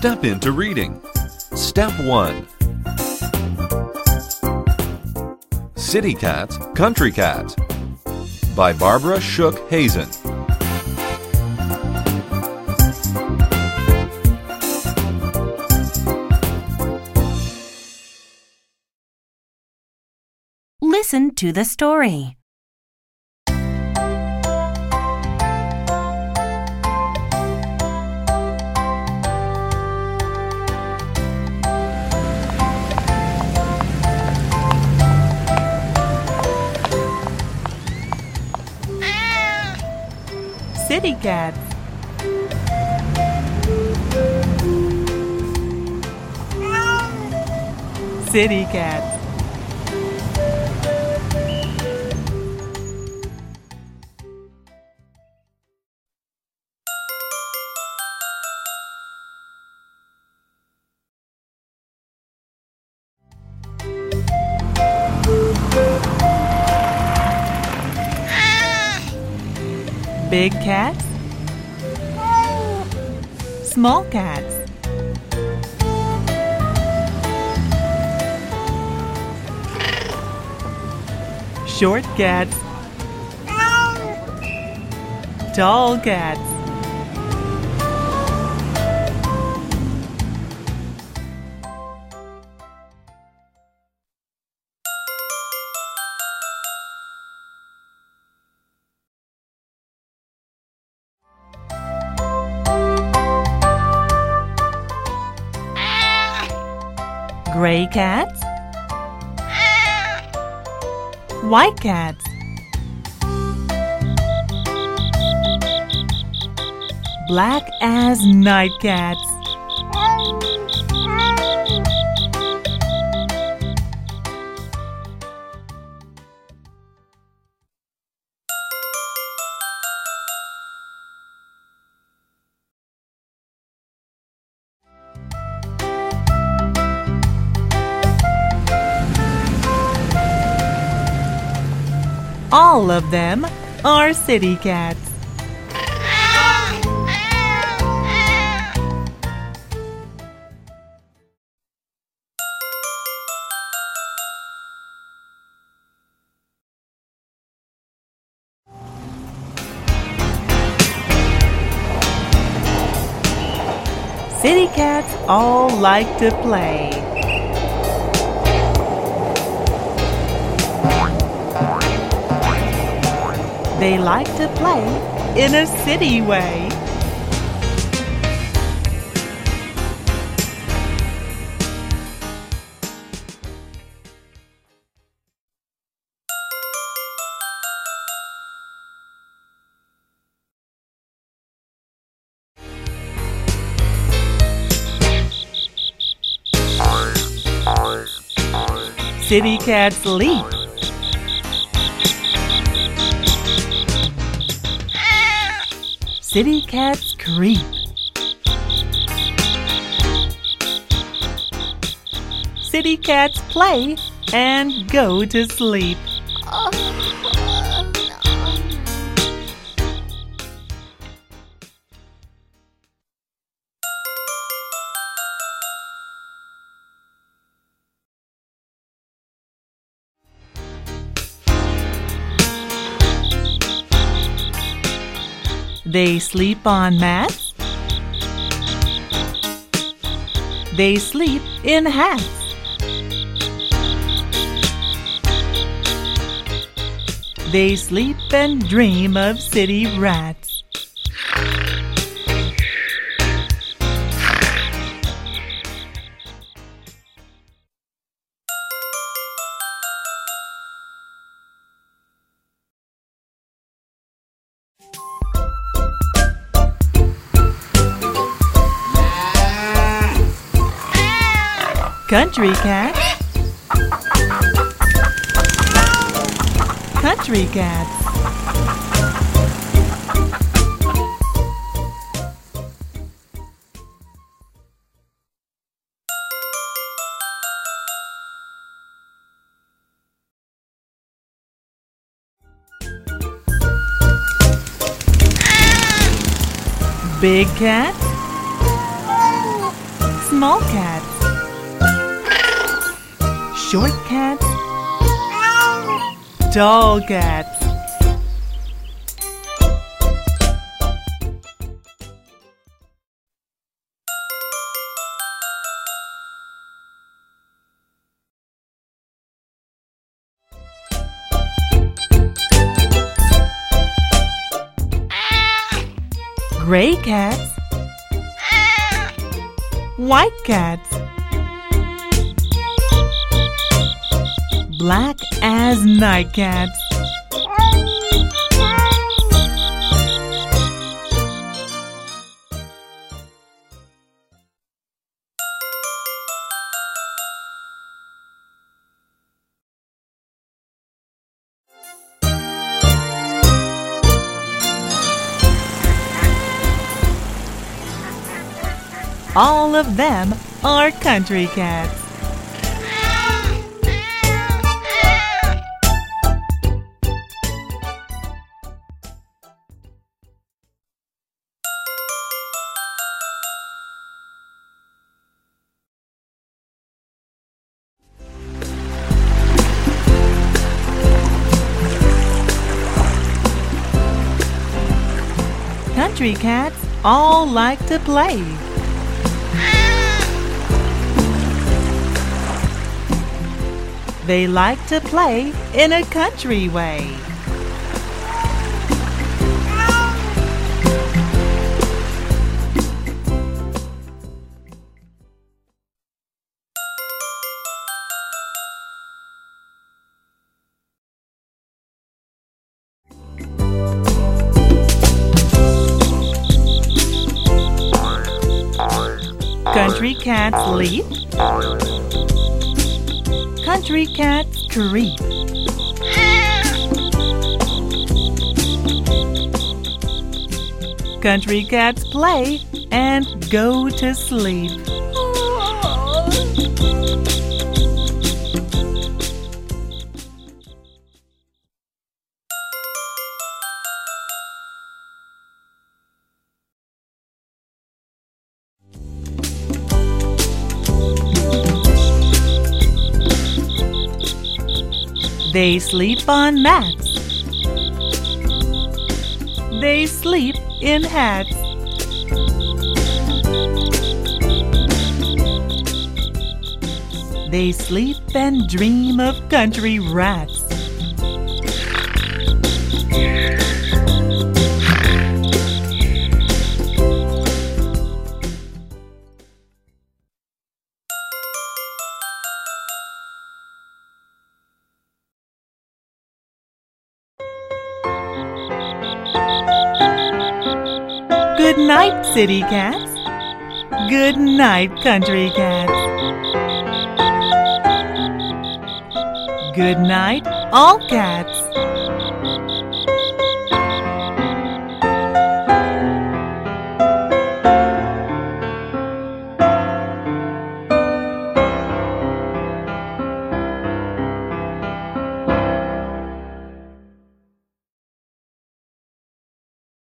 Step into reading. Step 1 City Cats, Country Cats by Barbara Shook Hazen. Listen to the story. City cats. City cats. Big cats. Small cats. Short cats. Tall cats. Gray cats. White cats. Black as night cats. All of them are city cats. City cats all like to play. They like to play in a city way. City cats leap. City cats creep. City cats play and go to sleep. They sleep on mats. They sleep in hats. They sleep and dream of city rats. Country cat. Country cat. Big cat. small cats? Short cats? Tall cats? Gray cats? White cats? Black as night cats? All of them are country cats. Country cats all like to play. They like to play in a country way. Cats leap. Country cats creep. Country cats play and go to sleep. Oh, oh. They sleep on mats. They sleep in hats. They sleep and dream of country rats. Good night, city cats. Good night, country cats. Good night, all cats.